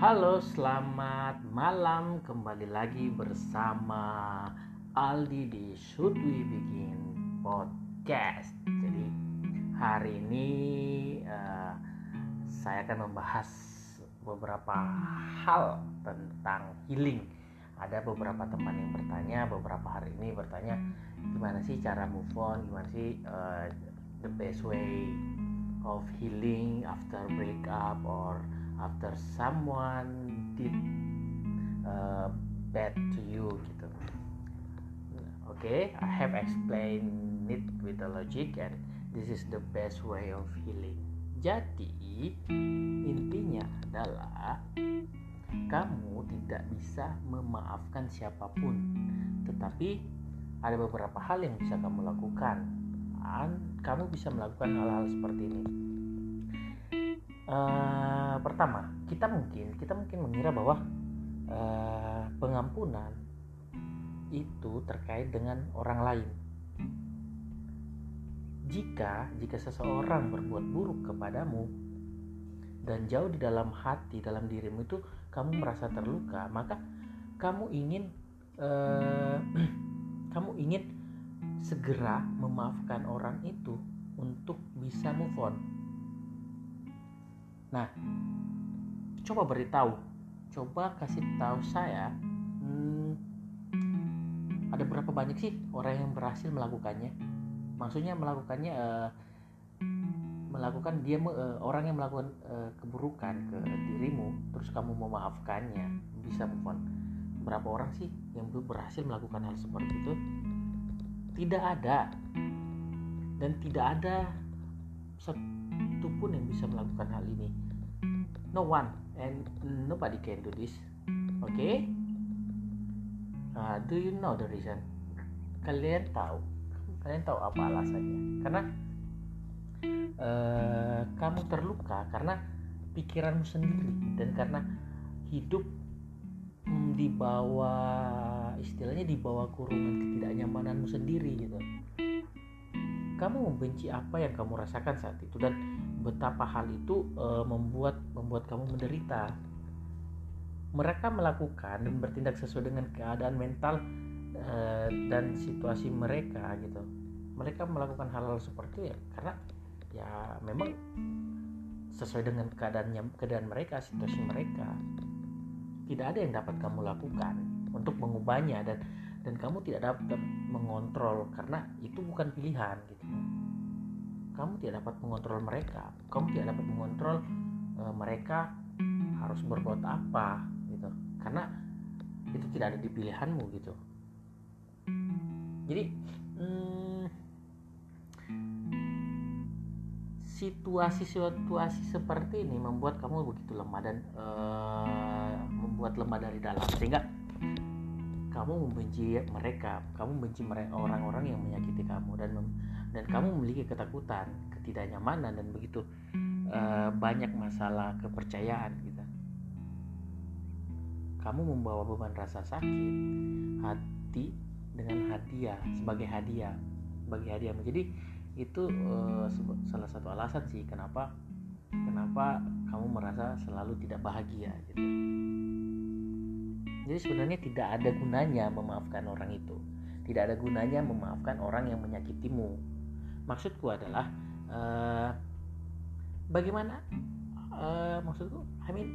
Halo, selamat malam. Kembali lagi bersama Aldi di Should We Begin Podcast. Jadi hari ini uh, saya akan membahas beberapa hal tentang healing. Ada beberapa teman yang bertanya, beberapa hari ini bertanya gimana sih cara move on, gimana sih uh, the best way of healing after breakup or after someone did uh, bad to you gitu. Oke, okay, I have explained it with the logic and this is the best way of healing. Jadi intinya adalah kamu tidak bisa memaafkan siapa pun, tetapi ada beberapa hal yang bisa kamu lakukan. Kamu bisa melakukan hal-hal seperti ini. Uh, pertama, kita mungkin kita mungkin mengira bahwa uh, pengampunan itu terkait dengan orang lain. Jika jika seseorang berbuat buruk kepadamu dan jauh di dalam hati dalam dirimu itu kamu merasa terluka maka kamu ingin uh, kamu ingin segera memaafkan orang itu untuk bisa move on. Nah coba beritahu. Coba kasih tahu saya. Hmm, ada berapa banyak sih orang yang berhasil melakukannya? Maksudnya melakukannya uh, melakukan dia uh, orang yang melakukan uh, keburukan ke dirimu terus kamu memaafkannya. Bisa move on berapa orang sih yang berhasil melakukan hal seperti itu? Tidak ada. Dan tidak ada satu pun yang bisa melakukan hal ini. No one and nobody can do this. Okay? uh, do you know the reason? Kalian tahu. Kalian tahu apa alasannya? Karena uh, kamu terluka karena pikiranmu sendiri dan karena hidup hmm, di bawah istilahnya di bawah kurungan ketidaknyamananmu sendiri gitu. Kamu membenci apa yang kamu rasakan saat itu dan betapa hal itu uh, membuat membuat kamu menderita. Mereka melakukan dan bertindak sesuai dengan keadaan mental Eh, dan situasi mereka gitu. Mereka melakukan hal-hal seperti itu ya karena ya memang sesuai dengan keadaannya keadaan mereka situasi mereka. Tidak ada yang dapat kamu lakukan untuk mengubahnya dan dan kamu tidak dapat mengontrol karena itu bukan pilihan gitu. Kamu tidak dapat mengontrol mereka kamu tidak dapat mengontrol e, mereka harus berbuat apa gitu. Karena itu tidak ada di pilihanmu gitu. Jadi hmm, situasi-situasi seperti ini membuat kamu begitu lemah dan uh, membuat lemah dari dalam. Sehingga kamu membenci mereka kamu membenci mereka orang-orang yang menyakiti kamu dan dan kamu memiliki ketakutan ketidaknyamanan dan begitu uh, banyak masalah kepercayaan gitu kamu membawa beban rasa sakit hati dengan hadiah sebagai hadiah sebagai hadiah. Jadi itu uh, salah satu alasan sih kenapa kenapa kamu merasa selalu tidak bahagia gitu. Jadi sebenarnya tidak ada gunanya memaafkan orang itu. Tidak ada gunanya memaafkan orang yang menyakitimu. Maksudku adalah uh, bagaimana uh, maksudku I mean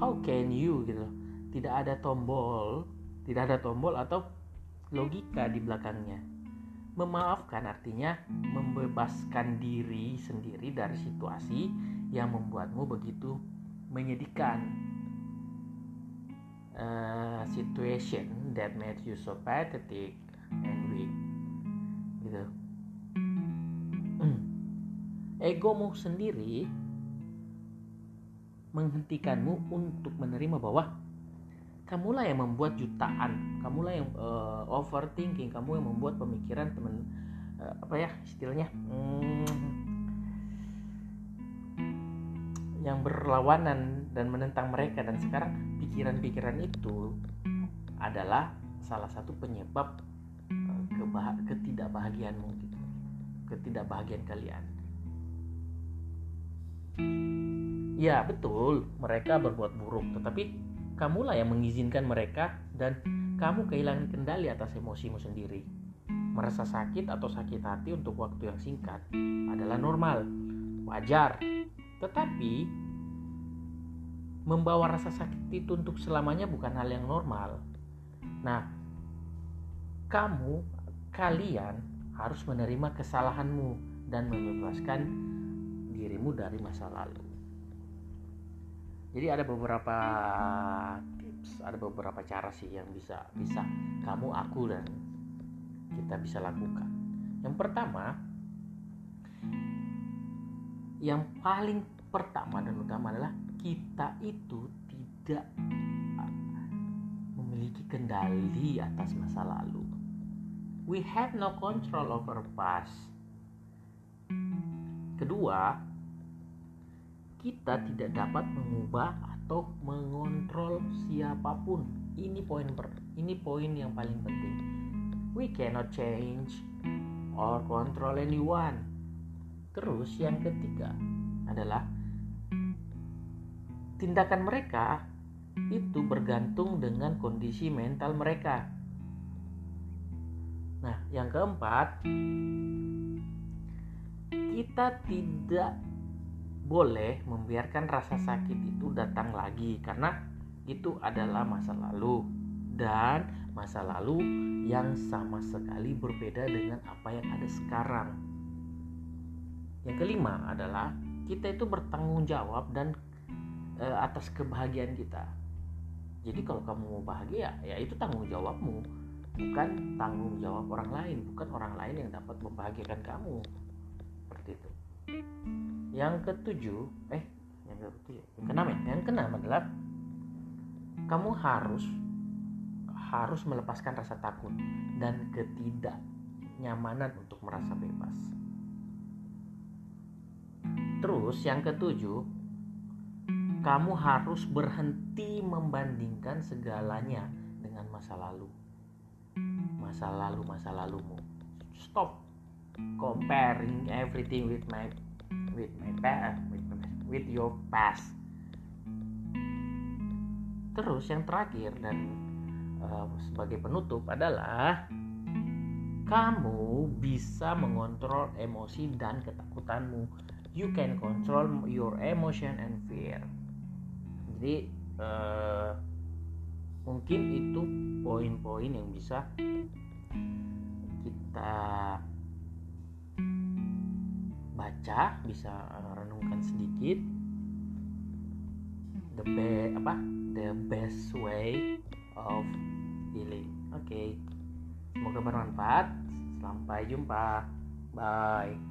how can you gitu tidak ada tombol tidak ada tombol atau logika di belakangnya. Memaafkan artinya membebaskan diri sendiri dari situasi yang membuatmu begitu menyedihkan. Uh, situation that made you so pathetic and weak. Gitu. Egomu sendiri menghentikanmu untuk menerima bahwa kamulah yang membuat jutaan kamulah yang uh, overthinking kamu yang membuat pemikiran temen uh, apa ya istilahnya hmm, yang berlawanan dan menentang mereka. Dan sekarang pikiran-pikiran itu adalah salah satu penyebab uh, ketidakbahagiaanmu gitu. Ketidakbahagiaan kalian ya betul. Mereka berbuat buruk tetapi kamulah yang mengizinkan mereka dan kamu kehilangan kendali atas emosimu sendiri. Merasa sakit atau sakit hati untuk waktu yang singkat adalah normal wajar. Tetapi membawa rasa sakit itu untuk selamanya bukan hal yang normal. Nah kamu kalian harus menerima kesalahanmu dan membebaskan dirimu dari masa lalu. Jadi ada beberapa tips ada beberapa cara sih yang bisa bisa kamu aku dan kita bisa lakukan. Yang pertama yang paling pertama dan utama adalah kita itu tidak memiliki kendali atas masa lalu. We have no control over past. Kedua kita tidak dapat mengubah atau mengontrol siapa pun. Ini poin per, ini poin yang paling penting. We cannot change or control anyone. Terus yang ketiga adalah tindakan mereka itu bergantung dengan kondisi mental mereka. Nah, yang keempat, kita tidak boleh membiarkan rasa sakit itu datang lagi karena itu adalah masa lalu dan masa lalu yang sama sekali berbeda dengan apa yang ada sekarang. Yang kelima adalah kita itu bertanggung jawab dan e, atas kebahagiaan kita. Jadi kalau kamu mau bahagia, ya itu tanggung jawabmu, bukan tanggung jawab orang lain, bukan orang lain yang dapat membahagiakan kamu. Seperti itu yang ketujuh eh yang ketujuh yang keenam ya? Yang keenam adalah kamu harus harus melepaskan rasa takut dan ketidaknyamanan untuk merasa bebas. Terus yang ketujuh kamu harus berhenti membandingkan segalanya dengan masa lalu. Masa lalu masa lalumu. Stop comparing everything with my with my past with, with your past. Terus yang terakhir dan uh, sebagai penutup adalah kamu bisa mengontrol emosi dan ketakutanmu. You can control your emotion and fear. Jadi uh, mungkin itu poin-poin yang bisa kita baca bisa uh, renungkan sedikit. The be apa? The best way of healing. Oke. Okay. semoga bermanfaat. Sampai jumpa. Bye